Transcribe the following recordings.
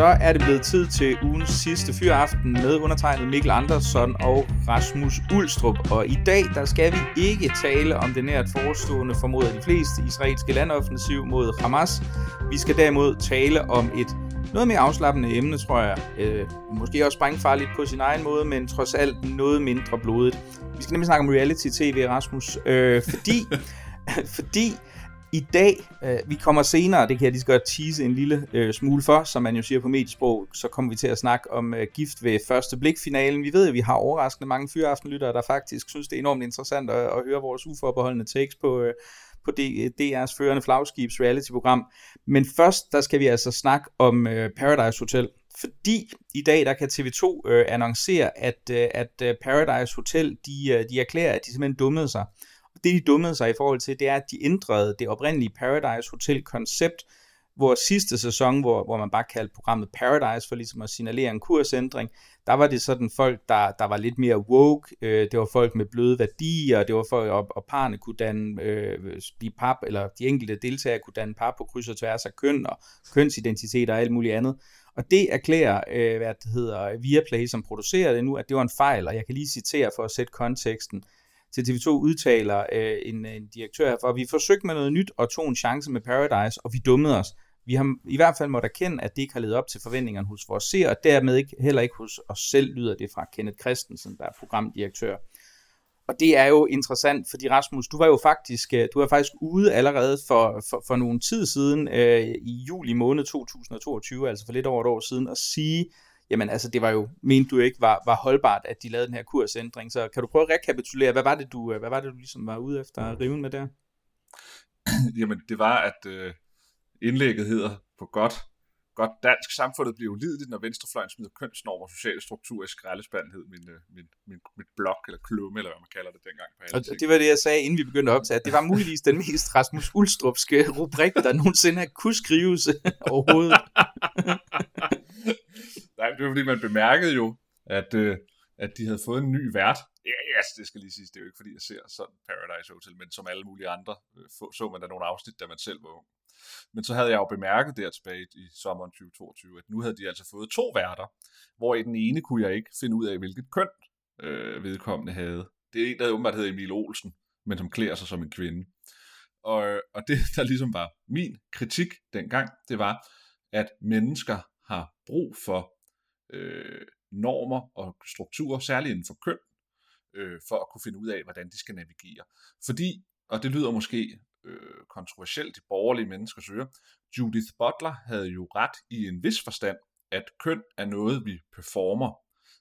Så er det blevet tid til ugens sidste fyraften med undertegnet Mikkel Andersson og Rasmus Ulstrup. Og i dag der skal vi ikke tale om det nært forestående formodet de fleste israelske landoffensiv mod Hamas. Vi skal derimod tale om et noget mere afslappende emne, tror jeg. Øh, måske også sprængfarligt på sin egen måde, men trods alt noget mindre blodigt. Vi skal nemlig snakke om reality-tv, Rasmus. Øh, fordi, fordi i dag, øh, vi kommer senere, det kan jeg lige så godt tease en lille øh, smule for, som man jo siger på mediesprog, så kommer vi til at snakke om øh, gift ved første blik-finalen. Vi ved, at vi har overraskende mange fyraftenlyttere, der faktisk synes, det er enormt interessant at, at høre vores uforbeholdende takes på, øh, på DR's førende flagskibs reality-program. Men først, der skal vi altså snakke om øh, Paradise Hotel. Fordi i dag, der kan TV2 øh, annoncere, at, øh, at øh, Paradise Hotel, de, øh, de erklærer, at de simpelthen dummede sig. Og det, de dummede sig i forhold til, det er, at de ændrede det oprindelige Paradise Hotel-koncept, hvor sidste sæson, hvor, hvor man bare kaldte programmet Paradise for ligesom at signalere en kursændring, der var det sådan folk, der, der var lidt mere woke, øh, det var folk med bløde værdier, det var folk, og, og parne kunne danne, øh, blive pap, eller de enkelte deltagere kunne danne par på kryds og tværs af køn og kønsidentitet og alt muligt andet. Og det erklærer, øh, hvad det hedder, Viaplay, som producerer det nu, at det var en fejl, og jeg kan lige citere for at sætte konteksten til TV2 udtaler øh, en, øh, en direktør herfor, vi forsøgte med noget nyt og tog en chance med Paradise, og vi dummede os. Vi har i hvert fald måtte erkende, at det ikke har levet op til forventningerne hos vores seere, og dermed ikke, heller ikke hos os selv, lyder det fra Kenneth Christensen, der er programdirektør. Og det er jo interessant, fordi Rasmus, du var jo faktisk, øh, du var faktisk ude allerede for, for, for nogle tid siden, øh, i juli måned 2022, altså for lidt over et år siden, at sige, jamen altså det var jo, mente du ikke var, var holdbart, at de lavede den her kursændring. Så kan du prøve at rekapitulere, hvad var det, du, hvad var det, du ligesom var ude efter at rive med der? Jamen det var, at øh, indlægget hedder på godt, godt dansk, samfundet bliver ulideligt, når venstrefløjen smider kønsnormer og sociale strukturer i skraldespanden, hed min, øh, min, min, mit blog, eller klumme, eller hvad man kalder det dengang. På og det var det, jeg sagde, inden vi begyndte at optage, at det var muligvis den mest Rasmus Ulstrupske rubrik, der nogensinde kunne skrives overhovedet. Nej, det var fordi, man bemærkede jo, at, øh, at de havde fået en ny vært. Ja, yes, altså, det skal lige siges, det er jo ikke fordi, jeg ser sådan Paradise Hotel, men som alle mulige andre, øh, så man der nogle afsnit, da man selv var ung. Men så havde jeg jo bemærket der tilbage i sommeren 2022, at nu havde de altså fået to værter, hvor i den ene kunne jeg ikke finde ud af, hvilket køn øh, vedkommende havde. Det er en, der åbenbart hedder Emil Olsen, men som klæder sig som en kvinde. Og, og det, der ligesom var min kritik dengang, det var, at mennesker har brug for øh, normer og strukturer, særligt inden for køn, øh, for at kunne finde ud af, hvordan de skal navigere. Fordi, og det lyder måske øh, kontroversielt i borgerlige menneskers ører, Judith Butler havde jo ret i en vis forstand, at køn er noget, vi performer.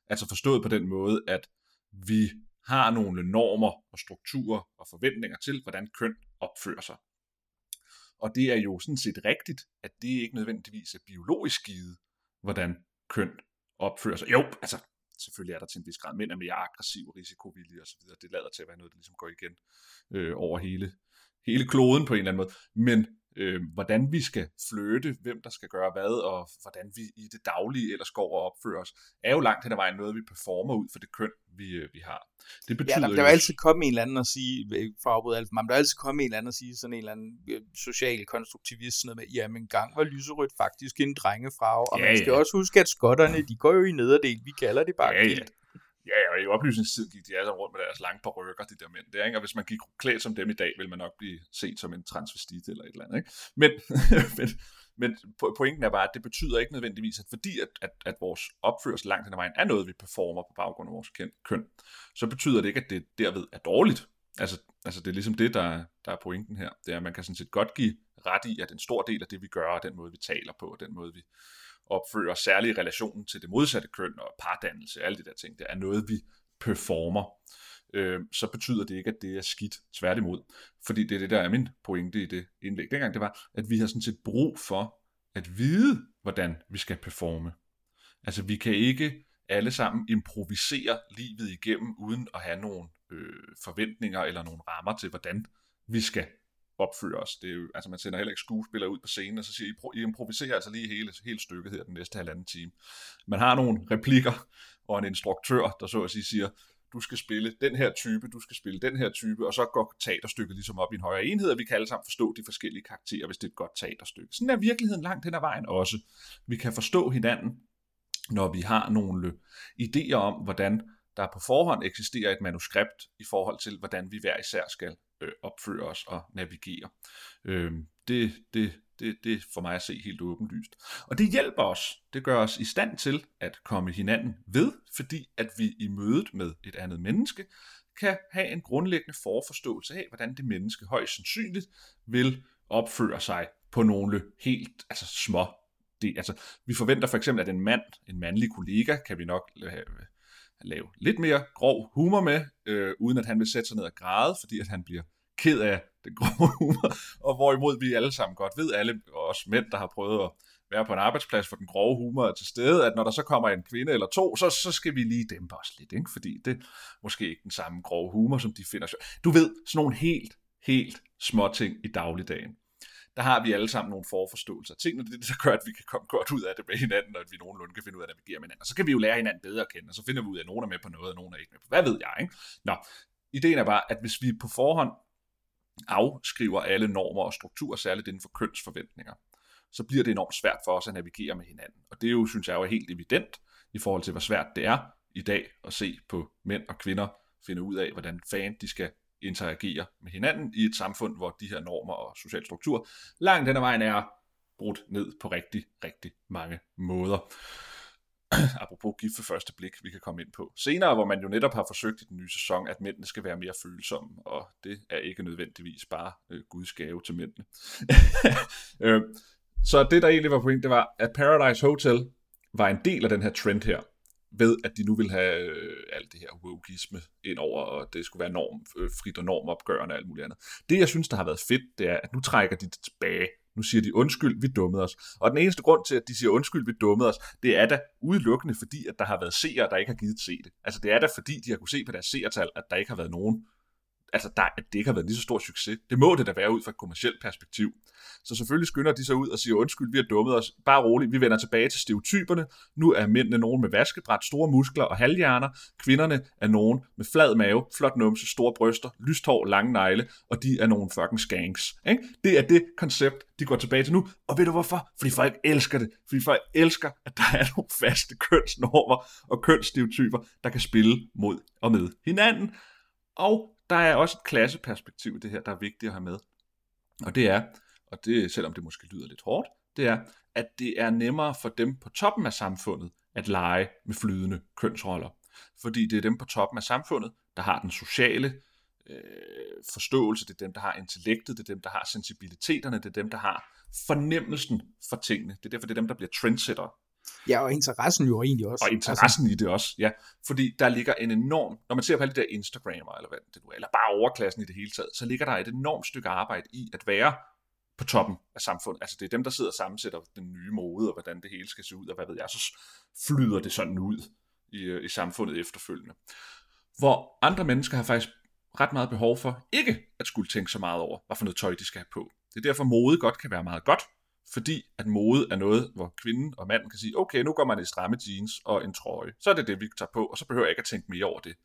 Altså forstået på den måde, at vi har nogle normer og strukturer og forventninger til, hvordan køn opfører sig. Og det er jo sådan set rigtigt, at det ikke nødvendigvis er biologisk givet, hvordan køn opfører sig. Jo, altså selvfølgelig er der til en vis grad, mænd er mere aggressive, risikovillige osv. Det lader til at være noget, der ligesom går igen øh, over hele, hele kloden på en eller anden måde. Men øh, hvordan vi skal flytte, hvem der skal gøre hvad, og hvordan vi i det daglige ellers går og opfører os, er jo langt hen ad vejen noget, vi performer ud for det køn, vi, øh, vi har. Det betyder ja, der, der vil altid komme en eller anden og sige, for at alt, man vil altid komme en eller anden og sige sådan en eller anden øh, social konstruktivist, sådan noget med, jamen gang var lyserødt faktisk en drengefarve, og ja, man skal ja. også huske, at skotterne, de går jo i nederdel, vi kalder det bare ja, ja. Ja, og i oplysningstiden gik de alle rundt med deres lange rykker, de der mænd. Det er, ikke? Og hvis man gik klædt som dem i dag, ville man nok blive set som en transvestit eller et eller andet. Ikke? Men, men, men pointen er bare, at det betyder ikke nødvendigvis, at fordi at, at, at vores opførsel langt hen ad vejen er noget, vi performer på baggrund af vores køn, så betyder det ikke, at det derved er dårligt. Altså, altså det er ligesom det, der, der er pointen her. Det er, at man kan sådan set godt give ret i, at en stor del af det, vi gør, og den måde, vi taler på, og den måde, vi opfører, særlig i relationen til det modsatte køn og pardannelse, alle de der ting, det er noget, vi performer, øh, så betyder det ikke, at det er skidt, tværtimod. Fordi det er det, der er min pointe i det indlæg dengang, det var, at vi har sådan set brug for at vide, hvordan vi skal performe. Altså vi kan ikke alle sammen improvisere livet igennem, uden at have nogle øh, forventninger eller nogle rammer til, hvordan vi skal opføre os. Det er jo, altså man sender heller ikke skuespillere ud på scenen, og så siger I, I improviserer altså lige hele, hele stykket her den næste halvanden time. Man har nogle replikker, og en instruktør, der så at sige siger, du skal spille den her type, du skal spille den her type, og så går teaterstykket ligesom op i en højere enhed, og vi kan alle sammen forstå de forskellige karakterer, hvis det er et godt teaterstykke. Sådan er virkeligheden langt hen ad vejen også. Vi kan forstå hinanden, når vi har nogle idéer om, hvordan der på forhånd eksisterer et manuskript i forhold til, hvordan vi hver især skal øh, opføre os og navigere. Øh, det, det, det, det er for mig at se helt åbenlyst. Og det hjælper os. Det gør os i stand til at komme hinanden ved, fordi at vi i mødet med et andet menneske kan have en grundlæggende forforståelse af, hvordan det menneske højst sandsynligt vil opføre sig på nogle helt altså små det, altså, vi forventer for eksempel, at en mand, en mandlig kollega, kan vi nok lave, lidt mere grov humor med, øh, uden at han vil sætte sig ned og græde, fordi at han bliver ked af den grove humor, og hvorimod vi alle sammen godt ved, alle os mænd, der har prøvet at være på en arbejdsplads, for den grove humor er til stede, at når der så kommer en kvinde eller to, så, så skal vi lige dæmpe os lidt, ikke? fordi det er måske ikke den samme grove humor, som de finder. Du ved, sådan nogle helt, helt små ting i dagligdagen. Der har vi alle sammen nogle forforståelser af tingene, det er det, der gør, at vi kan komme godt ud af det med hinanden, og at vi nogenlunde kan finde ud af at navigere med hinanden. Og så kan vi jo lære hinanden bedre at kende, og så finder vi ud af, at nogen er med på noget, og nogen er ikke med på. Hvad ved jeg, ikke? Nå, ideen er bare, at hvis vi på forhånd afskriver alle normer og strukturer, særligt inden for kønsforventninger, så bliver det enormt svært for os at navigere med hinanden. Og det er jo, synes jeg, er helt evident i forhold til, hvor svært det er i dag at se på mænd og kvinder finde ud af, hvordan fanden de skal interagerer med hinanden i et samfund, hvor de her normer og social struktur langt den ad vejen er brudt ned på rigtig, rigtig mange måder. apropos gift for første blik, vi kan komme ind på. Senere, hvor man jo netop har forsøgt i den nye sæson, at mændene skal være mere følsomme, og det er ikke nødvendigvis bare øh, Guds gave til mændene. øh, så det, der egentlig var point, det var, at Paradise Hotel var en del af den her trend her, ved at de nu vil have øh, alt det her wokeisme ind over, og det skulle være norm, øh, frit og normopgørende og alt muligt andet. Det, jeg synes, der har været fedt, det er, at nu trækker de det tilbage nu siger de undskyld, vi dummede os. Og den eneste grund til, at de siger undskyld, vi dummede os, det er da udelukkende fordi, at der har været seere, der ikke har givet se det. Altså det er da fordi, de har kunne se på deres seertal, at der ikke har været nogen, altså der, at det ikke har været lige så stor succes. Det må det da være ud fra et kommersielt perspektiv. Så selvfølgelig skynder de sig ud og siger, undskyld, vi har dummet os. Bare roligt, vi vender tilbage til stereotyperne. Nu er mændene nogen med vaskebræt, store muskler og halvhjerner. Kvinderne er nogen med flad mave, flot numse, store bryster, lyst hår, lange negle, og de er nogen fucking skanks. Ikke? Det er det koncept, de går tilbage til nu. Og ved du hvorfor? Fordi folk elsker det. Fordi folk elsker, at der er nogle faste kønsnormer og kønsstereotyper, der kan spille mod og med hinanden. Og der er også et klasseperspektiv i det her, der er vigtigt at have med. Og det er, og det selvom det måske lyder lidt hårdt, det er, at det er nemmere for dem på toppen af samfundet at lege med flydende kønsroller. Fordi det er dem på toppen af samfundet, der har den sociale øh, forståelse, det er dem, der har intellektet, det er dem, der har sensibiliteterne, det er dem, der har fornemmelsen for tingene. Det er derfor, det er dem, der bliver trendsetter. Ja, og interessen jo egentlig også. Og interessen altså. i det også, ja. Fordi der ligger en enorm, når man ser på alle de der Instagrammer, eller hvad det nu er, eller bare overklassen i det hele taget, så ligger der et enormt stykke arbejde i at være på toppen af samfundet. Altså det er dem, der sidder og sammensætter den nye mode, og hvordan det hele skal se ud, og hvad ved jeg, så flyder det sådan ud i, øh, i samfundet efterfølgende. Hvor andre mennesker har faktisk ret meget behov for ikke at skulle tænke så meget over, hvad for noget tøj de skal have på. Det er derfor, mode godt kan være meget godt, fordi at mode er noget, hvor kvinden og manden kan sige, okay, nu går man i stramme jeans og en trøje. Så er det det, vi tager på, og så behøver jeg ikke at tænke mere over det.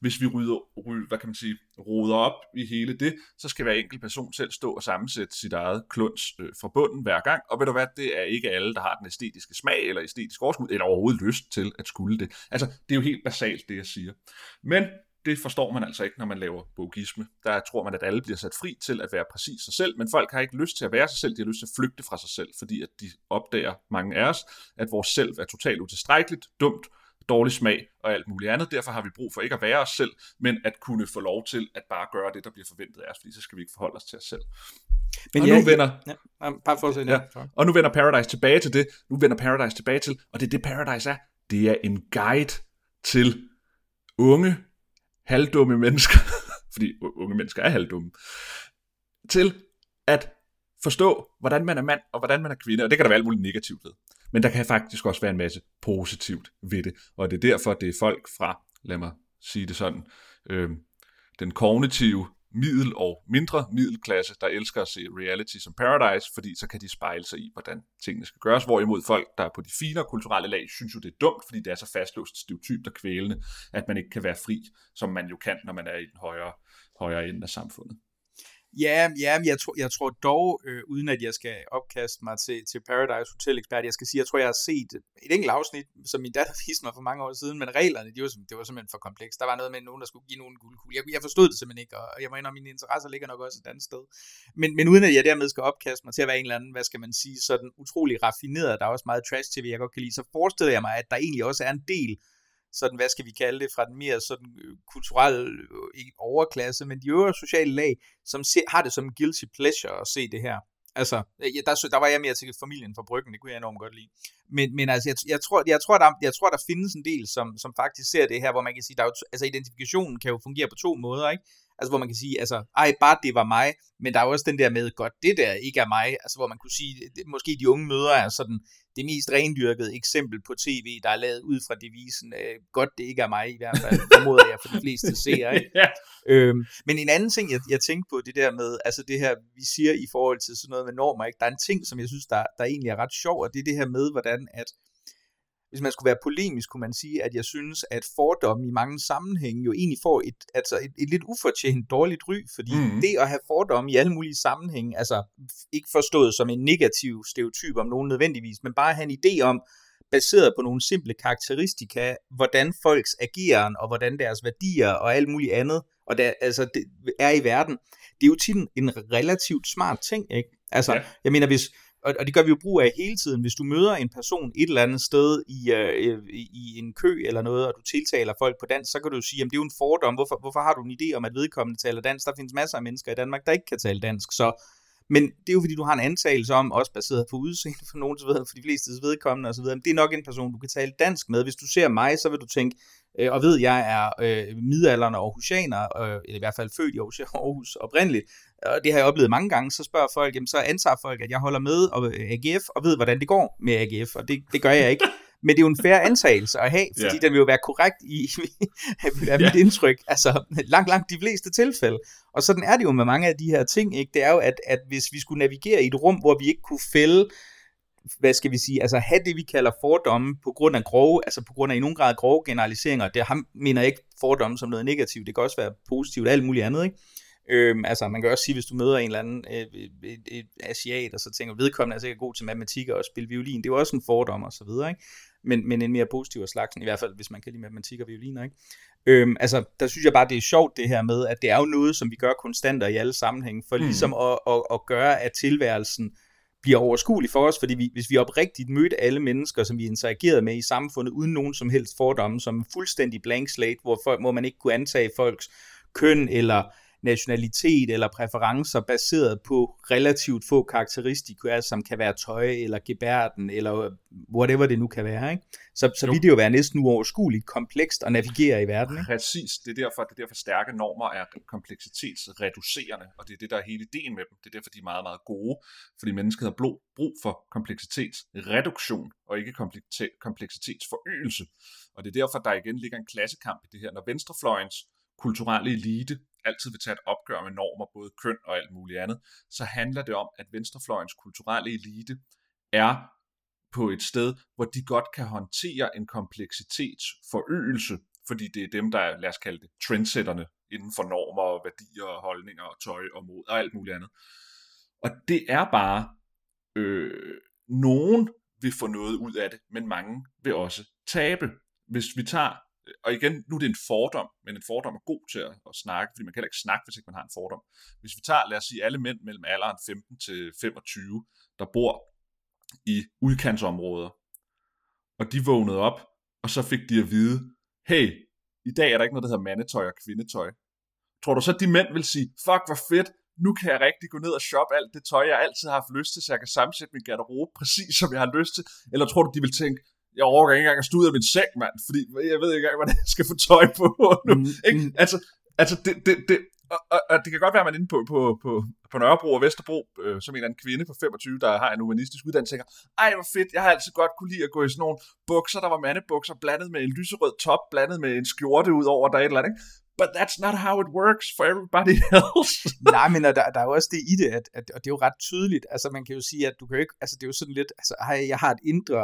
Hvis vi rydder, rydder hvad kan man sige, roder op i hele det, så skal hver enkelt person selv stå og sammensætte sit eget kluns øh, fra bunden hver gang. Og ved du hvad, det er ikke alle, der har den æstetiske smag eller æstetisk overskud, eller overhovedet lyst til at skulle det. Altså, det er jo helt basalt, det jeg siger. Men det forstår man altså ikke, når man laver bogisme. Der tror man, at alle bliver sat fri til at være præcis sig selv, men folk har ikke lyst til at være sig selv, de har lyst til at flygte fra sig selv, fordi at de opdager, mange af os, at vores selv er totalt utilstrækkeligt, dumt, dårlig smag og alt muligt andet. Derfor har vi brug for ikke at være os selv, men at kunne få lov til at bare gøre det, der bliver forventet af os, fordi så skal vi ikke forholde os til os selv. Men og ja, nu vender, ja, bare for at ja, og nu vender Paradise tilbage til det. Nu vender Paradise tilbage til, og det er det Paradise er. Det er en guide til unge halvdumme mennesker, fordi unge mennesker er halvdumme, til at forstå, hvordan man er mand og hvordan man er kvinde, og det kan der være alt muligt negativt ved. Men der kan faktisk også være en masse positivt ved det, og det er derfor, det er folk fra, lad mig sige det sådan, øh, den kognitive middel og mindre middelklasse, der elsker at se reality som Paradise, fordi så kan de spejle sig i, hvordan tingene skal gøres, hvorimod folk, der er på de finere kulturelle lag, synes jo, det er dumt, fordi det er så fastlåst stereotypt og kvælende, at man ikke kan være fri, som man jo kan, når man er i den højere, højere ende af samfundet. Ja, ja jeg, tror, jeg tror dog, øh, uden at jeg skal opkaste mig til, til Paradise Hotel Expert, jeg skal sige, jeg tror, jeg har set et enkelt afsnit, som min datter viste mig for mange år siden, men reglerne, de var, det var simpelthen for kompleks. Der var noget med nogen, der skulle give nogen guldkugle. Jeg, jeg forstod det simpelthen ikke, og jeg må indrømme, mine interesser ligger nok også et andet sted. Men, men uden at jeg dermed skal opkaste mig til at være en eller anden, hvad skal man sige, sådan utrolig raffineret, der er også meget trash-tv, jeg godt kan lide, så forestiller jeg mig, at der egentlig også er en del sådan, hvad skal vi kalde det, fra den mere sådan øh, kulturelle øh, overklasse, men de øvre sociale lag, som se, har det som en guilty pleasure at se det her. Altså, øh, ja, der, der var jeg mere til familien fra Bryggen, det kunne jeg enormt godt lide. Men, men altså, jeg, jeg, tror, jeg, tror, der, jeg tror, der findes en del, som, som faktisk ser det her, hvor man kan sige, der er jo, altså identifikationen kan jo fungere på to måder, ikke? Altså, hvor man kan sige, altså, ej, bare det var mig, men der er jo også den der med, godt, det der ikke er mig, altså, hvor man kunne sige, det, måske de unge møder er sådan det mest rendyrkede eksempel på tv, der er lavet ud fra devisen, øh, godt det ikke er mig i hvert fald, formoder jeg for de fleste seere, ikke? ja. øhm, men en anden ting, jeg, jeg tænkte på, det der med, altså det her, vi siger i forhold til sådan noget med normer, ikke? der er en ting, som jeg synes, der, der egentlig er ret sjov, og det er det her med, hvordan at, hvis man skulle være polemisk, kunne man sige, at jeg synes, at fordomme i mange sammenhænge jo egentlig får et, altså et, et lidt ufortjent dårligt ry, fordi mm. det at have fordomme i alle mulige sammenhænge, altså ikke forstået som en negativ stereotyp om nogen nødvendigvis, men bare have en idé om, baseret på nogle simple karakteristika, hvordan folks ageren og hvordan deres værdier og alt muligt andet, og der, altså, det er i verden, det er jo tit en relativt smart ting, ikke? Altså, ja. jeg mener, hvis, og, og det gør vi jo brug af hele tiden. Hvis du møder en person et eller andet sted i, øh, øh i en kø eller noget, og du tiltaler folk på dansk, så kan du jo sige, at det er jo en fordom. Hvorfor, hvorfor har du en idé om, at vedkommende taler dansk? Der findes masser af mennesker i Danmark, der ikke kan tale dansk. Så, men det er jo fordi, du har en antagelse om, også baseret på udseende for nogen, for de fleste vedkommende osv., det er nok en person, du kan tale dansk med. Hvis du ser mig, så vil du tænke, øh, og ved, jeg er øh, midalderne Aarhusianer, øh, eller i hvert fald født i Aarhus oprindeligt, og det har jeg oplevet mange gange, så spørger folk, jamen, så antager folk, at jeg holder med og øh, AGF, og ved, hvordan det går med AGF, og det, det gør jeg ikke. Men det er jo en færre antagelse at have, fordi ja. den vil jo være korrekt i, er mit ja. indtryk, altså langt, langt de fleste tilfælde. Og sådan er det jo med mange af de her ting, ikke? det er jo, at, at hvis vi skulle navigere i et rum, hvor vi ikke kunne fælde hvad skal vi sige, altså have det, vi kalder fordomme på grund af grove, altså på grund af i nogen grad grove generaliseringer. Det ham mener jeg ikke fordomme som noget negativt, det kan også være positivt, alt muligt andet, ikke? Øhm, altså man kan også sige, hvis du møder en eller anden øh, et, et, asiat, og så tænker vedkommende er sikkert god til matematik og spille violin, det er jo også en fordom og så videre, ikke? Men, men en mere positiv slags, i hvert fald hvis man kan lide matematik og violiner, ikke? Øhm, altså, der synes jeg bare, det er sjovt det her med, at det er jo noget, som vi gør konstant i alle sammenhænge, for mm. ligesom at, at, at gøre, at tilværelsen bliver overskuelig for os, fordi vi, hvis vi oprigtigt mødte alle mennesker, som vi interagerede med i samfundet, uden nogen som helst fordomme, som fuldstændig blank slate, hvor, folk, hvor man ikke kunne antage folks køn eller nationalitet eller præferencer baseret på relativt få karakteristika, som kan være tøj eller gebærden eller whatever det nu kan være. Ikke? Så, så vil det jo være næsten uoverskueligt komplekst at navigere i verden. Ikke? Præcis, det er derfor, det er derfor stærke normer er kompleksitetsreducerende, og det er det, der er hele ideen med dem. Det er derfor, de er meget, meget gode, fordi mennesket har brug for kompleksitetsreduktion og ikke kompleksitetsforøgelse. Og det er derfor, der igen ligger en klassekamp i det her. Når venstrefløjens kulturelle elite altid vil tage et opgør med normer, både køn og alt muligt andet, så handler det om, at venstrefløjens kulturelle elite er på et sted, hvor de godt kan håndtere en kompleksitetsforøgelse, fordi det er dem, der er, lad os kalde det, trendsetterne inden for normer og værdier og holdninger og tøj og mod og alt muligt andet. Og det er bare, øh, nogen vil få noget ud af det, men mange vil også tabe. Hvis vi tager og igen, nu er det en fordom, men en fordom er god til at, at snakke, fordi man kan ikke snakke, hvis ikke man har en fordom. Hvis vi tager, lad os sige, alle mænd mellem alderen 15 til 25, der bor i udkantsområder, og de vågnede op, og så fik de at vide, hey, i dag er der ikke noget, der hedder mandetøj og kvindetøj. Tror du så, at de mænd vil sige, fuck, hvor fedt, nu kan jeg rigtig gå ned og shoppe alt det tøj, jeg altid har haft lyst til, så jeg kan sammensætte min garderobe præcis, som jeg har lyst til? Eller tror du, de vil tænke, jeg overgår ikke engang at stå ud af min seng, mand, fordi jeg ved ikke engang, hvordan jeg skal få tøj på nu. Mm, ikke? Mm. Altså, altså det, det, det, og, og, og, det kan godt være, at man inde på, på, på, på Nørrebro og Vesterbro, øh, som en eller anden kvinde på 25, der har en humanistisk uddannelse, tænker, ej hvor fedt, jeg har altid godt kunne lide at gå i sådan nogle bukser, der var mandebukser, blandet med en lyserød top, blandet med en skjorte ud over, der er et eller andet, ikke? but that's not how it works for everybody else. Nej, men der, der er jo også det i det, at, at, og det er jo ret tydeligt, altså man kan jo sige, at du kan jo ikke, altså det er jo sådan lidt, altså hej, jeg har et indre,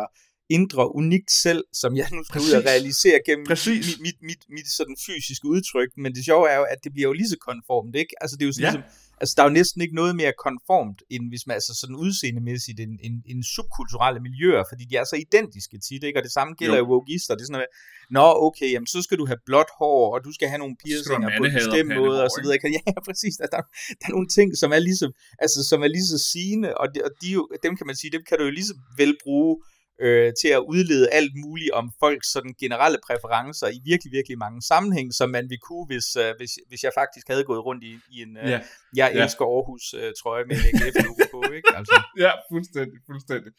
indre unikt selv, som jeg nu skal ud og realisere gennem Præcis. mit, mit, mit, mit sådan fysiske udtryk, men det sjove er jo, at det bliver jo lige så konformt, ikke? Altså det er jo sådan Ja. ligesom, altså der er jo næsten ikke noget mere konformt, end hvis man altså sådan udseendemæssigt en, en, en subkulturelle miljøer, fordi de er så identiske tit, ikke? Og det samme gælder Jo. jo, det er sådan noget, Nå, okay, jamen så skal du have blåt hår, og du skal have nogle piercinger på en bestemt måde, og så videre. Ja, ja, præcis. Der, der, der er nogle ting, som er ligesom, altså, som er lige så sigende, og, de, og de, dem kan man sige, dem kan du jo lige så vel bruge øh, til at udlede alt muligt om folks sådan generelle præferencer i virkelig, virkelig mange sammenhæng, som man ville kunne, hvis, øh, hvis, hvis jeg faktisk havde gået rundt i, i en, øh, Ja, jeg ja. elsker Aarhus øh, trøje med en AGF-logo på, ikke? Altså. ja, fuldstændig, fuldstændig.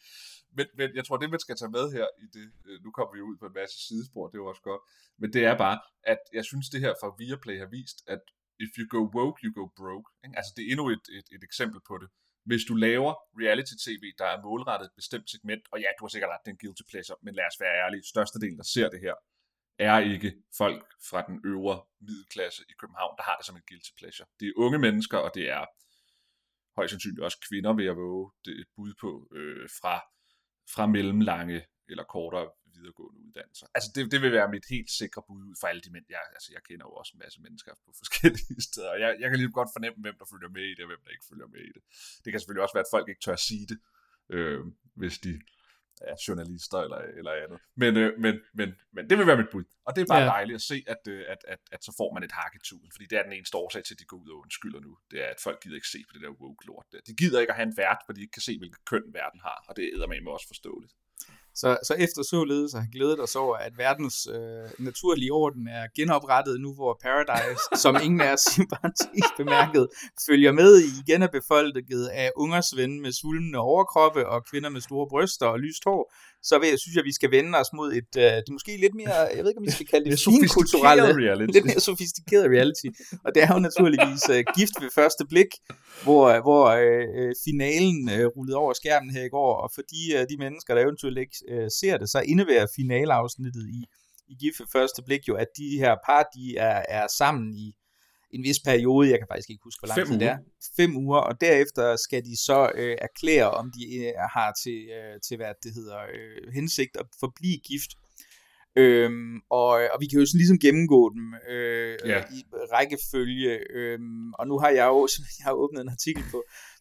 Men, men jeg tror, det man skal tage med her i det, øh, nu kommer vi ud på en masse sidespor, det er jo også godt, men det er bare, at jeg synes, det her fra Viaplay har vist, at if you go woke, you go broke. Ikke? Altså, det er endnu et, et, et eksempel på det. Hvis du laver reality-tv, der er målrettet et bestemt segment, og ja, du har sikkert ret, den guilty pleasure, men lad os være ærlige, størstedelen, der ser det her, er ikke folk fra den øvre middelklasse i København, der har det som en guilty pleasure. Det er unge mennesker, og det er højst sandsynligt også kvinder, vil jeg våge det er et bud på, øh, fra, fra mellemlange eller kortere videregående uddannelser. Altså det, det vil være mit helt sikre bud ud for alle de mænd. Jeg, altså jeg kender jo også en masse mennesker på forskellige steder, og jeg, jeg kan lige godt fornemme, hvem der følger med i det, og hvem der ikke følger med i det. Det kan selvfølgelig også være, at folk ikke tør at sige det, øh, hvis de er journalister eller, eller andet. Men, øh, men, men, men det vil være mit bud. Og det er bare Ja. dejligt at se, at, øh, at, at, at så får man et hak i tuden, fordi det er den eneste årsag til, at de går ud og undskylder nu. Det er, at folk gider ikke se på det der woke-lort. der. De gider ikke at have en vært, fordi de ikke kan se, hvilket køn verden har, og det er med også forståeligt. Så, så efter således har glædet os over, at verdens øh, naturlige orden er genoprettet nu, hvor Paradise, som ingen af os parentes bemærket, følger med i igen er befolket af ungersvende med svulmende overkroppe og kvinder med store bryster og lyst hår, så vil jeg synes, at vi skal vende os mod et, øh, det måske lidt mere, jeg ved ikke, om vi skal kalde det finkulturelle, reality. lidt mere sofistikeret reality. Og det er jo naturligvis uh, gift ved første blik, hvor, hvor uh, finalen uh, rullede over skærmen her i går. Og for de, uh, de mennesker, der eventuelt ikke uh, ser det, så indebærer finaleafsnittet i, i gift ved første blik jo, at de her par, de er, er sammen i en vis periode, jeg kan faktisk ikke huske, hvor lang tid det er. Fem uger, og derefter skal de så øh, erklære, om de øh, har til, øh, til, hvad det hedder, øh, hensigt at forblive gift. Øhm, og, og vi kan jo sådan ligesom gennemgå dem øh, Ja. i rækkefølge. Øhm, og nu har jeg jo jeg har åbnet en artikel på,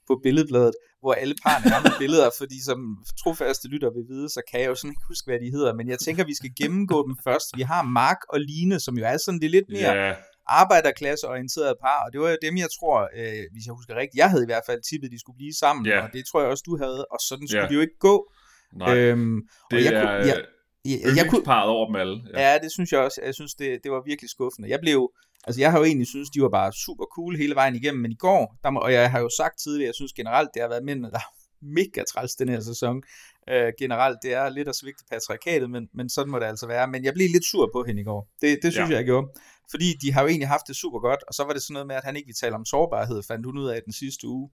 på Billedbladet, hvor alle parerne er med billeder, fordi som trofaste lytter vil vide, så kan jeg jo sådan ikke huske, hvad de hedder. Men jeg tænker, vi skal gennemgå dem først. Vi har Mark og Line, som jo er sådan det lidt mere Ja, arbejderklasseorienterede par, og det var jo dem, jeg tror, øh, hvis jeg husker rigtigt, jeg havde i hvert fald tippet, de skulle blive sammen, Ja. og det tror jeg også, du havde, og sådan skulle Ja. det jo ikke gå. nej, Øhm, det og jeg er kunne- jeg- jeg, jeg kunne, yndlingsparet over dem alle. ja. ja, det synes jeg også. Jeg synes, det, det var virkelig skuffende. Jeg blev, altså jeg har jo egentlig synes, de var bare super cool hele vejen igennem, men i går, der og jeg har jo sagt tidligere, jeg synes generelt, det har været mændene, der er mega træls den her sæson. Øh, generelt, det er lidt at svigte patriarkatet, men, men sådan må det altså være. Men jeg blev lidt sur på hende i går. Det, det synes Ja. jeg, jeg gjorde. Fordi de har jo egentlig haft det super godt, og så var det sådan noget med, at han ikke ville tale om sårbarhed, fandt hun ud af den sidste uge.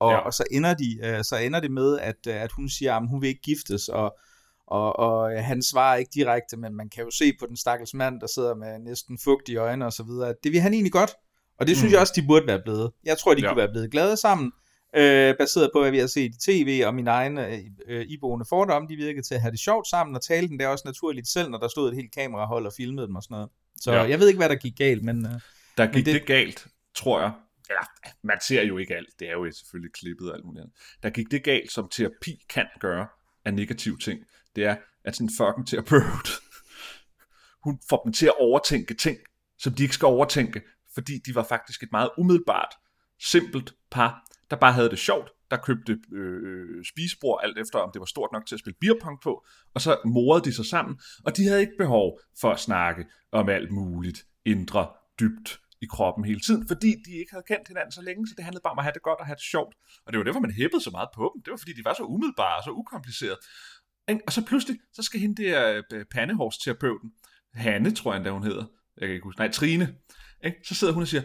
Og, Ja. og så, ender de, øh, så ender det med, at, øh, at hun siger, at hun vil ikke giftes, og, og, og øh, han svarer ikke direkte, men man kan jo se på den stakkels mand, der sidder med næsten fugtige øjne og så videre, at det vil han egentlig godt. Og det synes Mm. jeg også, de burde være blevet. Jeg tror, de ja. kunne være blevet glade sammen, øh, baseret på, hvad vi har set i tv, og mine egne øh, øh, iboende fordomme, de virkede til at have det sjovt sammen, og tale den der også naturligt selv, når der stod et helt kamerahold og filmede dem og sådan noget. Så Ja. jeg ved ikke, hvad der gik galt, men øh, Der gik det- det... det galt, tror jeg. Ja, man ser jo ikke alt. Det er jo selvfølgelig klippet og alt muligt andet. Der gik det galt, som terapi kan gøre af negative ting. Det er, at sådan en fucking terapeut, hun får dem til at overtænke ting, som de ikke skal overtænke, fordi de var faktisk et meget umiddelbart, simpelt par, der bare havde det sjovt, der købte øh, øh, spisebord alt efter, om det var stort nok til at spille beerpong på, og så morede de sig sammen, og de havde ikke behov for at snakke om alt muligt indre dybt i kroppen hele tiden, fordi de ikke havde kendt hinanden så længe, så det handlede bare om at have det godt og have det sjovt. Og det var derfor, man hæppede så meget på dem. Det var fordi, de var så umiddelbare og så ukomplicerede. Og så pludselig, så skal hende der øh, pandehårsterapeuten, Hanne, tror jeg endda hun hedder, jeg kan ikke huske, nej, Trine, ikke? så sidder hun og siger,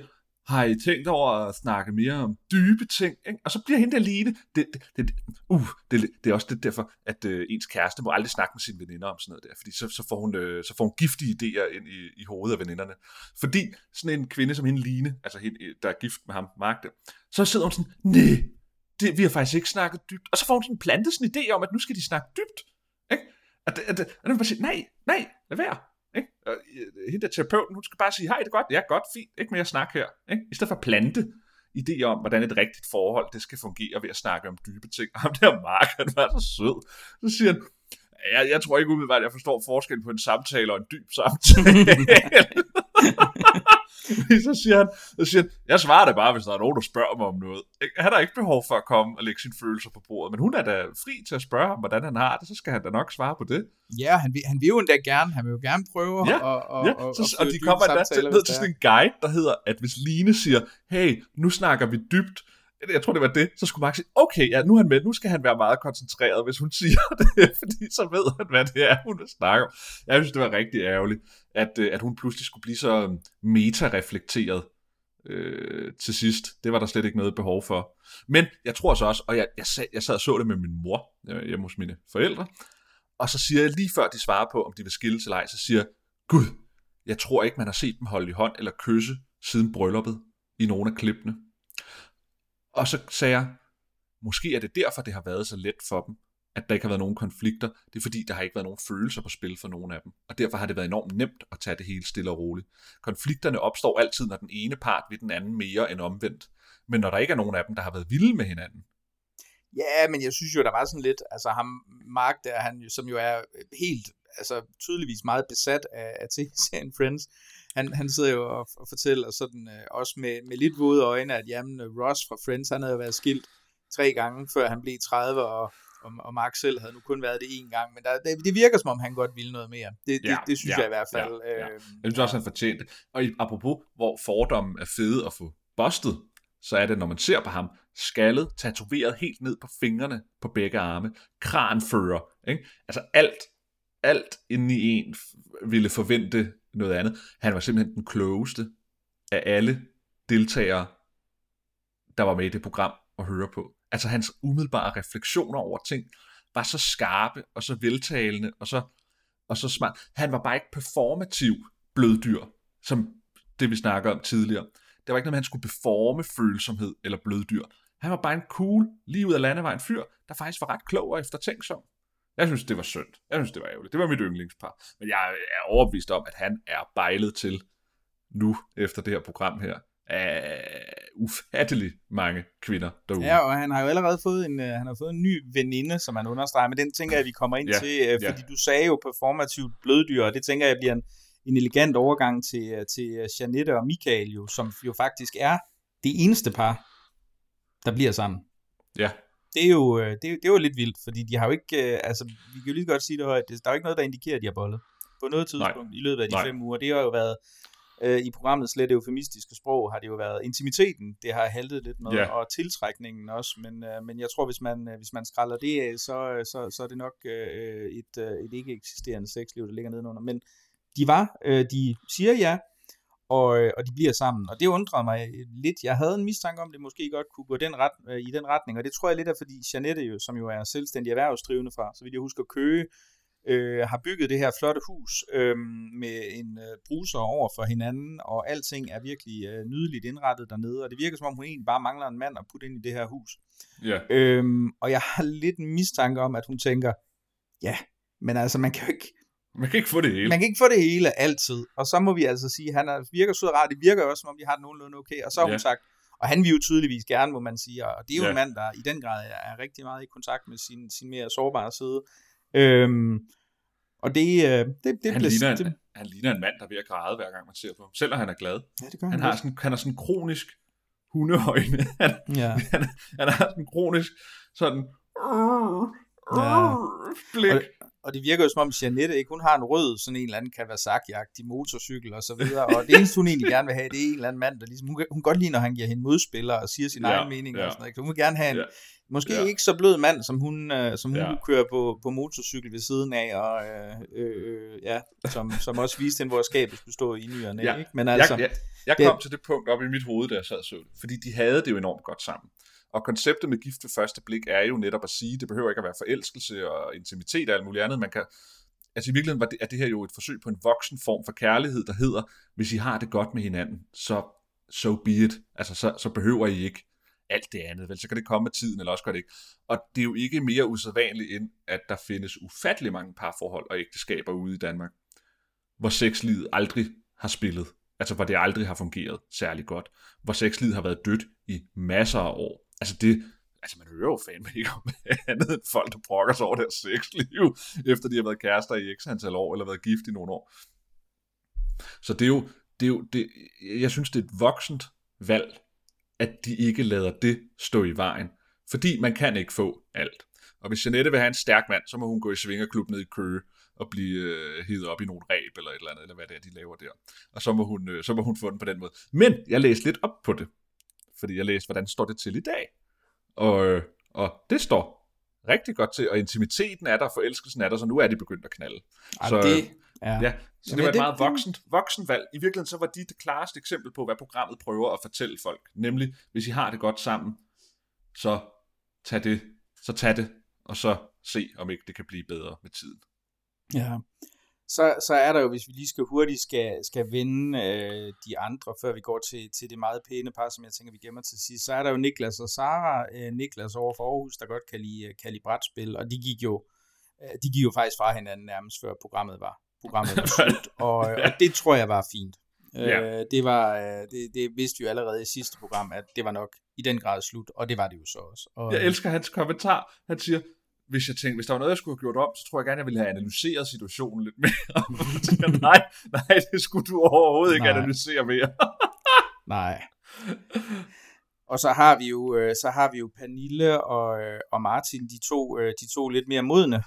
har I tænkt over at snakke mere om dybe ting? Ikke? Og så bliver hende alene. Det, det, det, uh, det, det er også det derfor, at øh, ens kæreste må aldrig snakke med sine veninder om sådan noget der, fordi så, så, får, hun, øh, så får hun giftige idéer ind i, i hovedet af veninderne. Fordi sådan en kvinde som hende Line, altså hende, øh, der er gift med ham, Magde, så sidder hun sådan, nej, det, vi har faktisk ikke snakket dybt. Og så får hun sådan plantet sådan en idé om, at nu skal de snakke dybt. Ikke? At, at, at, at, at bare siger, nej, nej, lad være. Ikke? Og, øh, hende der terapeuten, hun skal bare sige, hej, det er godt, ja, godt, fint, ikke mere snak her. Ikke? I stedet for at plante idéer om, hvordan et rigtigt forhold, det skal fungere ved at snakke om dybe ting. Og ham der Mark, han var så sød. Så siger han, jeg, jeg tror ikke umiddelbart, at jeg forstår forskellen på en samtale og en dyb samtale. så siger han, så siger han, jeg svarer det bare, hvis der er nogen, der spørger mig om noget. Han har ikke behov for at komme og lægge sine følelser på bordet, men hun er da fri til at spørge ham, hvordan han har det, så skal han da nok svare på det. Ja, han vil, han vil jo endda gerne, han vil jo gerne prøve ja, og, og, ja. så, og, og de kommer endda til, ned til sådan en guide, der hedder, at hvis Line siger, hey, nu snakker vi dybt, jeg tror det var det, så skulle Max sige, okay, ja, nu er han med, nu skal han være meget koncentreret, hvis hun siger det, fordi så ved han, hvad det er, hun snakker om. Jeg synes, det var rigtig ærgerligt, at, øh, at hun pludselig skulle blive så metareflekteret meta-reflekteret øh, til sidst. Det var der slet ikke noget behov for. Men jeg tror så også, og jeg, jeg, sad, jeg sad og så det med min mor øh, hjemme hos mine forældre, og så siger jeg lige før de svarer på, om de vil skille til leg, så siger jeg, Gud, jeg tror ikke, man har set dem holde i hånd eller kysse siden brylluppet i nogle af klippene. Og så sagde jeg, måske er det derfor, det har været så let for dem, at der ikke har været nogen konflikter. Det er fordi, der har ikke været nogen følelser på spil for nogen af dem. Og derfor har det været enormt nemt at tage det hele stille og roligt. Konflikterne opstår altid, når den ene part vil den anden mere end omvendt. Men når der ikke er nogen af dem, der har været vilde med hinanden. Ja, men jeg synes jo, der var sådan lidt, altså ham, Mark der, han, som jo er øh, helt, altså tydeligvis meget besat af, af tv-serien Friends, han, han sidder jo og, og fortæller sådan, øh, også med, med lidt våde øjne, at jamen, Ross fra Friends, han havde været skilt tre gange, før han blev 30, og, og, og Mark selv havde nu kun været det én gang, men der, det, det virker som om, han godt ville noget mere. Det, ja, det, det synes ja, jeg i hvert fald. Ja, ja. Øh, jeg synes også, han fortjente det. Og apropos, hvor fordommen er fede at få bustet, så er det, når man ser på ham, skaldet, tatoveret helt ned på fingrene på begge arme, kranfører, ikke? altså alt, alt inde i en ville forvente noget andet. Han var simpelthen den klogeste af alle deltagere, der var med i det program at høre på. Altså hans umiddelbare refleksioner over ting var så skarpe og så veltalende og så, og så smart. Han var bare ikke performativ bløddyr, som det vi snakker om tidligere. Det var ikke noget med, han skulle beforme følsomhed eller bløddyr. Han var bare en cool, lige ud af landevejen fyr, der faktisk var ret klog og eftertænksom. Jeg synes, det var synd. Jeg synes, det var ærgerligt. Det var mit yndlingspar. Men jeg er overbevist om, at han er bejlet til nu, efter det her program her, af ufattelig mange kvinder derude. Ja, og han har jo allerede fået en, uh, han har fået en ny veninde, som han understreger, men den tænker jeg, vi kommer ind ja, til, uh, fordi ja. du sagde jo performativt bløddyr, og det tænker jeg bliver en, en elegant overgang til, uh, til Janette og Michael jo, som jo faktisk er det eneste par, der bliver sammen. Ja, det er jo, det, det er jo lidt vildt, fordi de har jo ikke, altså vi kan jo lige godt sige det højt, der er jo ikke noget, der indikerer, at de har bollet. På noget tidspunkt Nej. i løbet af de Nej. fem uger. Det har jo været, øh, i programmet slet eufemistiske sprog, har det jo været intimiteten, det har haltet lidt med, yeah. og tiltrækningen også, men, øh, men jeg tror, hvis man, øh, hvis man skræller det af, så, så, så er det nok øh, et, øh, et ikke eksisterende sexliv, der ligger nedenunder. Men de var, øh, de siger ja, og, øh, og de bliver sammen. Og det undrede mig lidt. Jeg havde en mistanke om, at det måske godt kunne gå den ret, øh, i den retning, og det tror jeg lidt er, fordi Janette, jo, som jo er selvstændig erhvervsdrivende fra, så vidt jeg husker, Køge, øh, har bygget det her flotte hus øh, med en øh, bruser over for hinanden, og alting er virkelig øh, nydeligt indrettet dernede, og det virker som om, hun egentlig bare mangler en mand at putte ind i det her hus. Ja. Øhm, og jeg har lidt en mistanke om, at hun tænker, ja, men altså, man kan jo ikke, man kan ikke få det hele. Man kan ikke få det hele altid. Og så må vi altså sige, at han er, virker sød og rar. Det virker også, som om de har det nogenlunde okay. Og så har ja. hun sagt, og han vil jo tydeligvis gerne, må man sige. Og det er jo ja. en mand, der i den grad er, rigtig meget i kontakt med sin, sin mere sårbare side. Øhm, og det, øh, det, det han, ligner, det, han ligner en mand, der er ved at græde, hver gang man ser på ham. Selv når han er glad. Ja, det gør han, han, har sådan, han har sådan kronisk hundeøjne. Han, ja. han, han har sådan kronisk sådan ja. blik. Og, og det virker jo som om Janette, ikke? hun har en rød, sådan en eller anden Kawasaki-agtig motorcykel og så videre, og det eneste hun egentlig gerne vil have, det er en eller anden mand, der ligesom, hun, hun godt lide, når han giver hende modspillere og siger sin ja, egen mening ja. og sådan noget, hun vil gerne have en, ja. Måske ja. ikke så blød mand, som hun, øh, som hun ja. kører på, på motorcykel ved siden af, og øh, øh, ja, som, som også viste hende, hvor skabet skulle stå i nyerne. Ja. Ikke? Men altså, jeg, jeg, jeg kom det, til det punkt op i mit hoved, da jeg sad så fordi de havde det jo enormt godt sammen. Og konceptet med gift ved første blik er jo netop at sige, det behøver ikke at være forelskelse og intimitet og alt muligt andet. Man kan, altså i virkeligheden var det, er det her jo et forsøg på en voksen form for kærlighed, der hedder, hvis I har det godt med hinanden, så so be it. Altså så, så behøver I ikke alt det andet, vel? Så kan det komme med tiden, eller også gør det ikke. Og det er jo ikke mere usædvanligt, end at der findes ufattelig mange parforhold og ægteskaber ude i Danmark, hvor sexlivet aldrig har spillet. Altså, hvor det aldrig har fungeret særlig godt. Hvor sexlivet har været dødt i masser af år. Altså, det, altså man hører jo fandme ikke om andet end folk, der brokker sig over deres sexliv, efter de har været kærester i x antal år, eller været gift i nogle år. Så det er jo, det er jo det, jeg synes, det er et voksent valg, at de ikke lader det stå i vejen. Fordi man kan ikke få alt. Og hvis Janette vil have en stærk mand, så må hun gå i svingerklub ned i Køge og blive øh, hivet op i nogle ræb eller et eller andet, eller hvad det er, de laver der. Og så må, hun, øh, så må hun få den på den måde. Men jeg læste lidt op på det, fordi jeg læste, hvordan står det til i dag. Og, øh, og det står rigtig godt til, og intimiteten er der, forelskelsen er der, så nu er de begyndt at knalde. Og så, det, ja. ja, så det var et det, meget voksent, voksen valg. I virkeligheden så var de det klareste eksempel på, hvad programmet prøver at fortælle folk. Nemlig, hvis I har det godt sammen, så tag det, så tag det, og så se, om ikke det kan blive bedre med tiden. Ja, så, så er der jo, hvis vi lige skal hurtigt skal, skal vende øh, de andre, før vi går til, til det meget pæne par, som jeg tænker, vi gemmer til sidst, så er der jo Niklas og Sara. Øh, Niklas over for Aarhus, der godt kan lide, kan lide brætspil, og de gik jo øh, de gik jo faktisk fra hinanden nærmest før programmet var, programmet var slut, og, og det tror jeg var fint. Ja. Øh, det, var, øh, det, det vidste vi jo allerede i sidste program, at det var nok i den grad slut, og det var det jo så også. Og, jeg elsker hans kommentar. Han siger, hvis jeg tænkte, hvis der var noget, jeg skulle have gjort om, så tror jeg gerne, jeg ville have analyseret situationen lidt mere. nej, nej, det skulle du overhovedet ikke nej. analysere mere. nej. Og så har vi jo, øh, så har vi jo Pernille og, øh, og Martin, de to, øh, de to lidt mere modne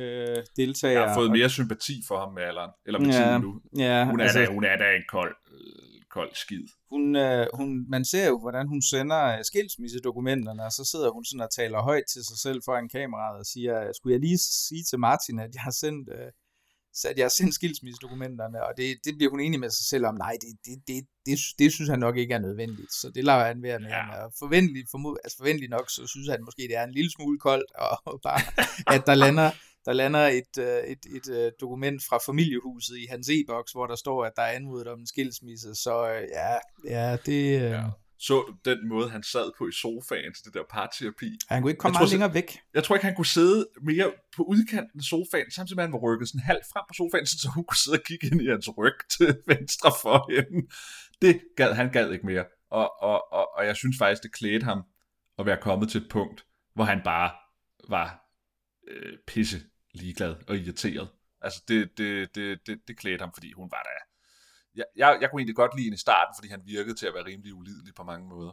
øh, deltagere. Jeg har fået mere sympati for ham med alderen, eller med ja, tiden nu. Ja, hun, er altså, da, hun er da en kold, kold skid. Hun, øh, hun, man ser jo, hvordan hun sender skilsmissedokumenterne, og så sidder hun sådan og taler højt til sig selv foran kameraet og siger, skulle jeg lige sige til Martin, at jeg har sendt, øh, at jeg har sendt skilsmissedokumenterne, og det, det bliver hun enig med sig selv om, nej, det, det, det, det, det synes han nok ikke er nødvendigt, så det lader han være med. Ja. Forventelig, formod, altså forventelig nok, så synes han måske, det er en lille smule koldt, og bare, at der lander der lander et, øh, et, et, øh, dokument fra familiehuset i hans e-boks, hvor der står, at der er anmodet om en skilsmisse, så øh, ja, ja, det... Ja. Så den måde, han sad på i sofaen til det der parterapi? Han kunne ikke komme meget længere væk. Jeg tror ikke, han kunne sidde mere på udkanten af sofaen, samtidig med, at han var rykket sådan halvt frem på sofaen, så hun kunne sidde og kigge ind i hans ryg til venstre for hende. Det gad, han gad ikke mere. Og, og, og, og jeg synes faktisk, det klædte ham at være kommet til et punkt, hvor han bare var øh, pisse ligeglad og irriteret. Altså, det, det, det, det, det klædte ham, fordi hun var der. Jeg, jeg, jeg kunne egentlig godt lide hende i starten, fordi han virkede til at være rimelig ulidelig på mange måder.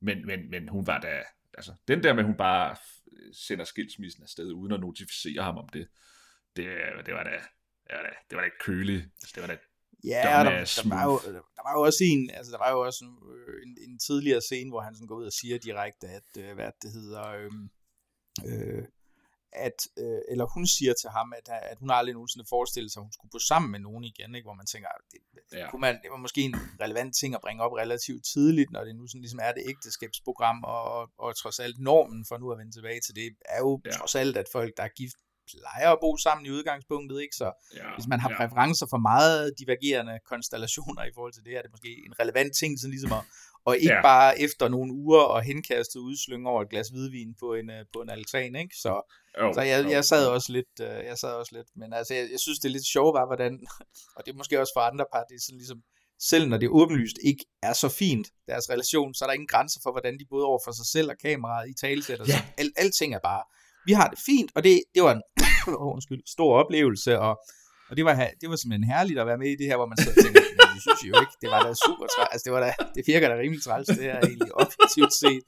Men, men, men hun var da... Altså, den der med, at hun bare sender skilsmissen afsted, uden at notificere ham om det, det, det var da... Det var da, det var da ikke køligt. Altså, det var da Ja, der, der, var jo, der var jo også en, altså der var jo også en, en, en tidligere scene, hvor han sådan går ud og siger direkte, at, øh, hvad det hedder, øh, øh, at, øh, eller hun siger til ham, at, at hun aldrig nogensinde forestillet sig, at hun skulle gå sammen med nogen igen, ikke? hvor man tænker, det, ja. kunne man, det var måske en relevant ting at bringe op relativt tidligt, når det nu sådan ligesom er det ægteskabsprogram, og, og, og trods alt normen for nu at vende tilbage til det, er jo ja. trods alt, at folk, der er gift, plejer at bo sammen i udgangspunktet, ikke? Så ja, hvis man har ja. præferencer for meget divergerende konstellationer i forhold til det, er det måske en relevant ting, sådan ligesom at, og ikke ja. bare efter nogle uger og henkastet udslynge over et glas hvidvin på en, øh, på en altan, ikke? Så, jo, så jeg, jeg sad også lidt, øh, jeg sad også lidt, men altså, jeg, jeg synes, det er lidt sjovt, var, hvordan, og det er måske også for andre par, det er sådan ligesom, selv når det åbenlyst ikke er så fint, deres relation, så er der ingen grænser for, hvordan de både over for sig selv og kameraet i talesætter. Ja. Al, alting er bare, vi har det fint, og det, det var en undskyld, stor oplevelse, og og det var, det var simpelthen herligt at være med i det her, hvor man sidder og tænker, det synes jeg jo ikke, det var da super træls. Altså det, var da, det virker da rimelig træls, det her egentlig objektivt set.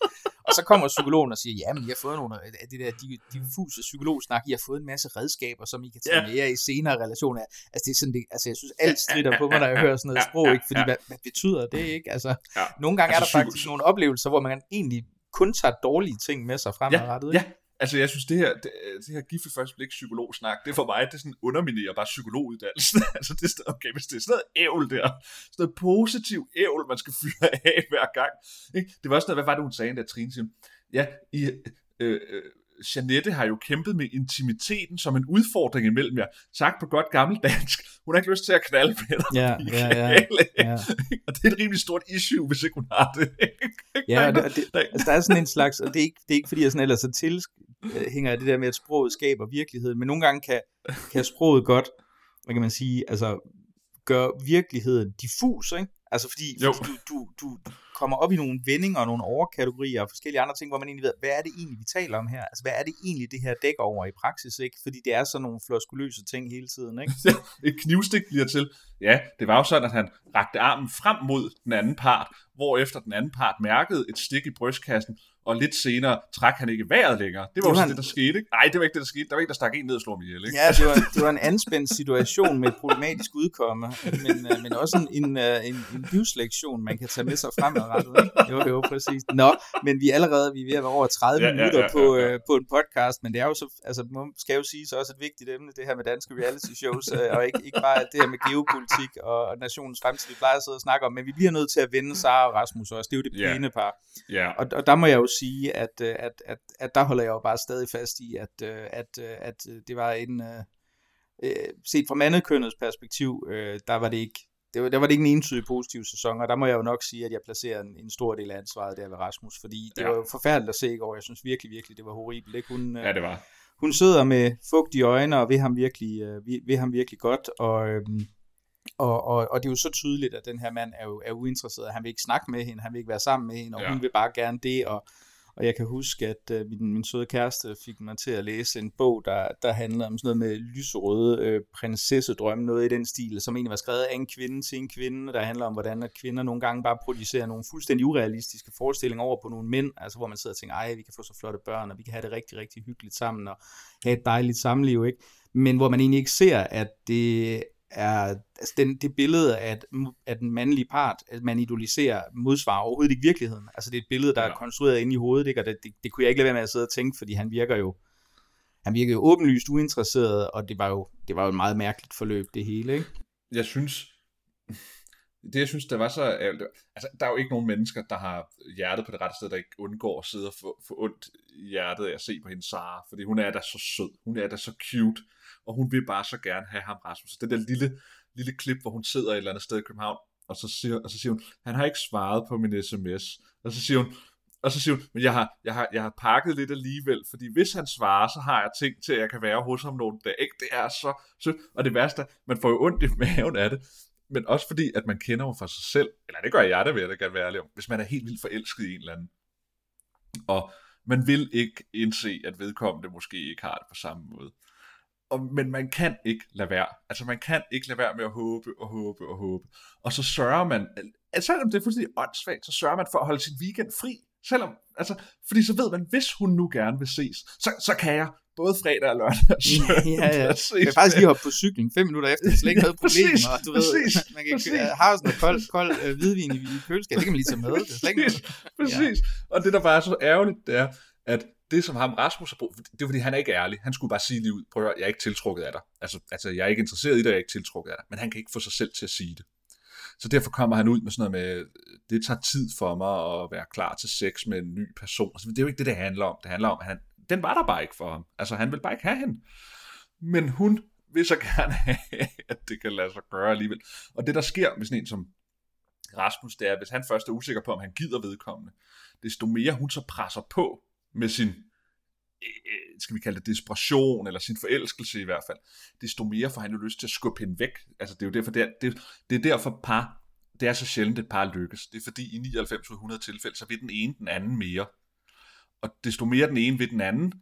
Og så kommer psykologen og siger, ja, men I har fået nogle af det der diffuse psykologsnak, I har fået en masse redskaber, som I kan tage med jer i senere relationer. Altså det er sådan, det, altså jeg synes, alt strider på mig, når jeg hører sådan noget sprog, ikke? Fordi hvad, hvad betyder det, ikke? Altså, nogle gange altså, er der faktisk nogle oplevelser, hvor man egentlig kun tager dårlige ting med sig fremadrettet. Ja, ja. Altså, jeg synes, det her, det, det her gift første blik psykologsnak, det er for mig, det er sådan underminerer bare psykologuddannelsen. altså, det er sådan, okay, hvis det er sådan noget ævl der, sådan noget positiv ævl, man skal fyre af hver gang. Ikke? Det var også noget, hvad var det, hun sagde, der Trine siger, ja, i, øh, øh, Janette har jo kæmpet med intimiteten som en udfordring imellem jer. Sagt på godt gammeldansk. Hun har ikke lyst til at knalde med dig. Ja, ja, ja, ja. og det er et rimelig stort issue, hvis ikke hun har det. ja, det, det, altså, der er sådan en slags, og det er ikke, det er ikke fordi jeg sådan ellers så til, Øh, hænger det der med, at sproget skaber virkeligheden, men nogle gange kan, kan sproget godt, hvad kan man sige, altså gøre virkeligheden diffus, ikke? Altså fordi, fordi du, du, du, kommer op i nogle vendinger og nogle overkategorier og forskellige andre ting, hvor man egentlig ved, hvad er det egentlig, vi taler om her? Altså hvad er det egentlig, det her dækker over i praksis, ikke? Fordi det er sådan nogle floskuløse ting hele tiden, ikke? Et knivstik bliver til. Ja, det var jo sådan, at han rakte armen frem mod den anden part, hvor efter den anden part mærkede et stik i brystkassen, og lidt senere trak han ikke vejret længere. Det var jo det, der skete. Ikke? Nej, det var ikke det, der skete. Der var en, der stak en ned og slog mig ihjel. Ikke? Ja, det var, det var en anspændt situation med et problematisk udkomme, men, øh, men også en, en, øh, en, en livslektion, man kan tage med sig fremadrettet. Ikke? Jo, jo, præcis. Nå, men vi er allerede vi er ved at være over 30 ja, minutter ja, ja, ja, ja. På, øh, på en podcast, men det er jo så, altså, skal jo sige så også et vigtigt emne, det her med danske reality shows, øh, og ikke, ikke bare det her med geopolitik og, og nationens fremtid, vi plejer at sidde og snakke om, men vi bliver nødt til at vende Sara og Rasmus også. Det er jo det pæne par. Yeah. Og, og der må jeg jo sige, at, øh, at, at, at der holder jeg jo bare stadig fast i, at, øh, at, øh, at det var en, set fra mandekønnets perspektiv, der var det ikke, det var, der var det ikke en entydig positiv sæson, og der må jeg jo nok sige, at jeg placerer en, en stor del af ansvaret der ved Rasmus, fordi det ja. var jo forfærdeligt at se i går, jeg synes virkelig, virkelig, det var horribelt. Ikke? Hun, ja, det var. Hun sidder med fugtige øjne, og ved ham virkelig, ved, ved ham virkelig godt, og, øhm, og, og, og det er jo så tydeligt, at den her mand er jo er uinteresseret. Han vil ikke snakke med hende, han vil ikke være sammen med hende, og ja. hun vil bare gerne det, og og jeg kan huske, at øh, min, min søde kæreste fik mig til at læse en bog, der, der handler om sådan noget med lyserøde øh, prinsessedrømme, noget i den stil, som egentlig var skrevet af en kvinde til en kvinde, der handler om, hvordan at kvinder nogle gange bare producerer nogle fuldstændig urealistiske forestillinger over på nogle mænd, altså hvor man sidder og tænker, ej, vi kan få så flotte børn, og vi kan have det rigtig, rigtig hyggeligt sammen, og have et dejligt samliv, ikke? Men hvor man egentlig ikke ser, at det er altså den, det billede at, at den mandlige part, at man idoliserer, modsvarer overhovedet ikke virkeligheden. Altså det er et billede, der ja. er konstrueret ind i hovedet, ikke? og det, det, det, kunne jeg ikke lade være med at sidde og tænke, fordi han virker jo han virker jo åbenlyst uinteresseret, og det var jo, det var jo et meget mærkeligt forløb, det hele. Ikke? Jeg synes, det jeg synes, der var så altså der er jo ikke nogen mennesker, der har hjertet på det rette sted, der ikke undgår at sidde og få, få ondt i hjertet af at se på hende Sara, fordi hun er da så sød, hun er da så cute, og hun vil bare så gerne have ham, Rasmus. Det der lille, lille klip, hvor hun sidder et eller andet sted i København, og så siger, og så siger hun, han har ikke svaret på min sms. Og så siger hun, og så siger hun, men jeg har, jeg, har, jeg har pakket lidt alligevel, fordi hvis han svarer, så har jeg ting til, at jeg kan være hos ham nogle dage. Ikke? Det er så sødt. Og det værste er, man får jo ondt i maven af det. Men også fordi, at man kender ham for sig selv. Eller det gør jeg, det vil jeg da gerne være ærlig om. Hvis man er helt vildt forelsket i en eller anden. Og man vil ikke indse, at vedkommende måske ikke har det på samme måde og, men man kan ikke lade være. Altså man kan ikke lade være med at håbe og håbe og håbe. Og så sørger man, altså selvom det er fuldstændig åndssvagt, så sørger man for at holde sin weekend fri. Selvom, altså, fordi så ved man, hvis hun nu gerne vil ses, så, så kan jeg både fredag og lørdag og søndag. Ja, ja. Jeg kan faktisk lige hoppe på cyklen fem minutter efter, så ikke noget problem. præcis, og du ved, præcis, man kan præcis. have sådan noget kold, kold øh, hvidvin i, i køleskab, det kan man lige tage med. Det er slet præcis, præcis. Ja. Og det, der bare er så ærgerligt, det er, at det, som ham Rasmus har brug det er fordi, han er ikke ærlig. Han skulle bare sige lige ud, prøv at høre, jeg er ikke tiltrukket af dig. Altså, altså, jeg er ikke interesseret i dig, jeg er ikke tiltrukket af dig. Men han kan ikke få sig selv til at sige det. Så derfor kommer han ud med sådan noget med, det tager tid for mig at være klar til sex med en ny person. Altså, det er jo ikke det, det handler om. Det handler om, at han, den var der bare ikke for ham. Altså, han vil bare ikke have hende. Men hun vil så gerne have, at det kan lade sig gøre alligevel. Og det, der sker med sådan en som Rasmus, det er, hvis han først er usikker på, om han gider vedkommende, desto mere hun så presser på med sin, øh, øh, skal vi kalde det desperation, eller sin forelskelse i hvert fald, desto mere får han jo lyst til at skubbe hende væk. Altså det er jo derfor, det er, det, det er derfor par, det er så sjældent, et par lykkes. Det er fordi i 99 100 tilfælde, så vil den ene den anden mere. Og desto mere den ene ved den anden,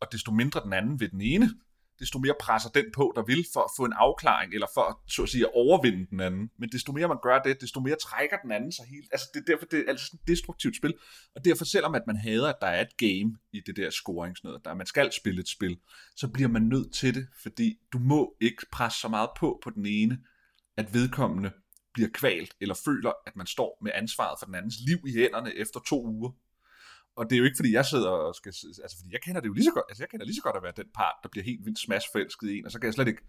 og desto mindre den anden ved den ene, desto mere presser den på, der vil for at få en afklaring, eller for så at sige, at overvinde den anden. Men desto mere man gør det, desto mere trækker den anden sig helt. Altså, det er derfor, det er altså et destruktivt spil. Og derfor, selvom at man hader, at der er et game i det der scoringsnød, der man skal spille et spil, så bliver man nødt til det, fordi du må ikke presse så meget på på den ene, at vedkommende bliver kvalt, eller føler, at man står med ansvaret for den andens liv i hænderne efter to uger og det er jo ikke, fordi jeg sidder og skal... Altså, fordi jeg kender det jo lige så godt. Altså, jeg kender lige så godt at være den part, der bliver helt vildt smashforelsket i en, og så kan jeg slet ikke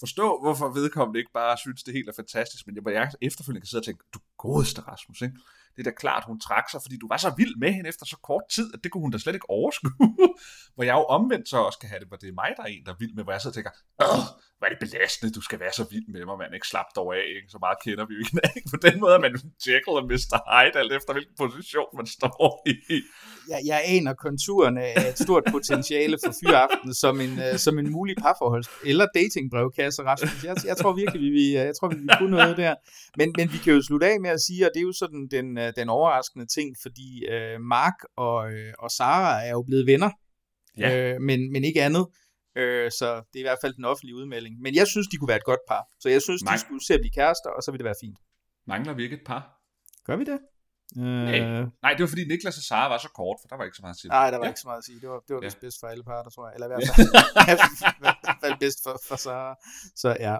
forstå, hvorfor vedkommende ikke bare synes, det helt er fantastisk, men jeg, jeg efterfølgende kan sidde og tænke, du godeste Rasmus, ikke? det er da klart, hun trak sig, fordi du var så vild med hende efter så kort tid, at det kunne hun da slet ikke overskue. hvor jeg jo omvendt så også kan have det, hvor det er mig, der er en, der er vild med, hvor jeg så tænker, Åh, hvor er det belastende, du skal være så vild med mig, man ikke slap dog af, ikke? så meget kender vi jo ikke. På den måde er man Jekyll og Mr. Hyde, alt efter hvilken position man står i. Jeg, jeg aner konturerne af et stort potentiale for fyraften som en, uh, som en mulig parforholds- eller datingbrevkasse, Rasmus. Jeg, jeg tror virkelig, vi, vi, jeg tror, vi, vi kunne noget der. Men, men vi kan jo slutte af med at sige, og det er jo sådan den, uh, den overraskende ting, fordi uh, Mark og, og Sara er jo blevet venner, ja. uh, men, men ikke andet. Øh, så det er i hvert fald den offentlige udmelding. Men jeg synes, de kunne være et godt par. Så jeg synes, Nej. de skulle se at blive kærester, og så vil det være fint. Mangler vi ikke et par? Gør vi det? Øh... Nej. Nej, det var fordi Niklas og Sara var så kort, for der var ikke så meget at sige. Nej, der var ja. ikke så meget at sige. Det var, det var ja. vist bedst for alle parter, tror jeg. Eller i hvert fald, i hvert fald bedst for, for Sara. Så ja.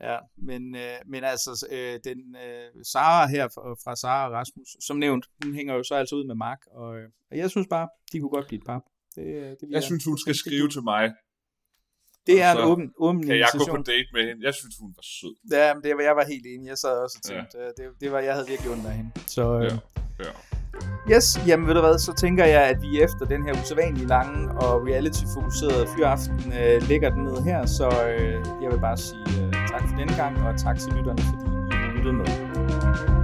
Ja, men, øh, men altså, øh, den øh, Sara her fra, fra Sara og Rasmus, som nævnt, hun hænger jo så altså ud med Mark, og, øh, og jeg synes bare, de kunne godt blive et par. Det, øh, det jeg synes, hun skal skrive til mig. Det er en åben, åben Kan jeg gå på date med hende? Jeg synes, hun var sød. Ja, men det var, jeg var helt enig. Jeg sad også og tænkte, ja. Øh, det, det var, jeg havde virkelig ondt af hende. Så, øh, ja. ja. Yes, jamen ved du hvad, så tænker jeg, at vi efter den her usædvanlige lange og reality-fokuserede fyraften øh, lægger den ned her. Så øh, jeg vil bare sige øh, tak for denne gang, og tak til lytterne, fordi I lyttede med.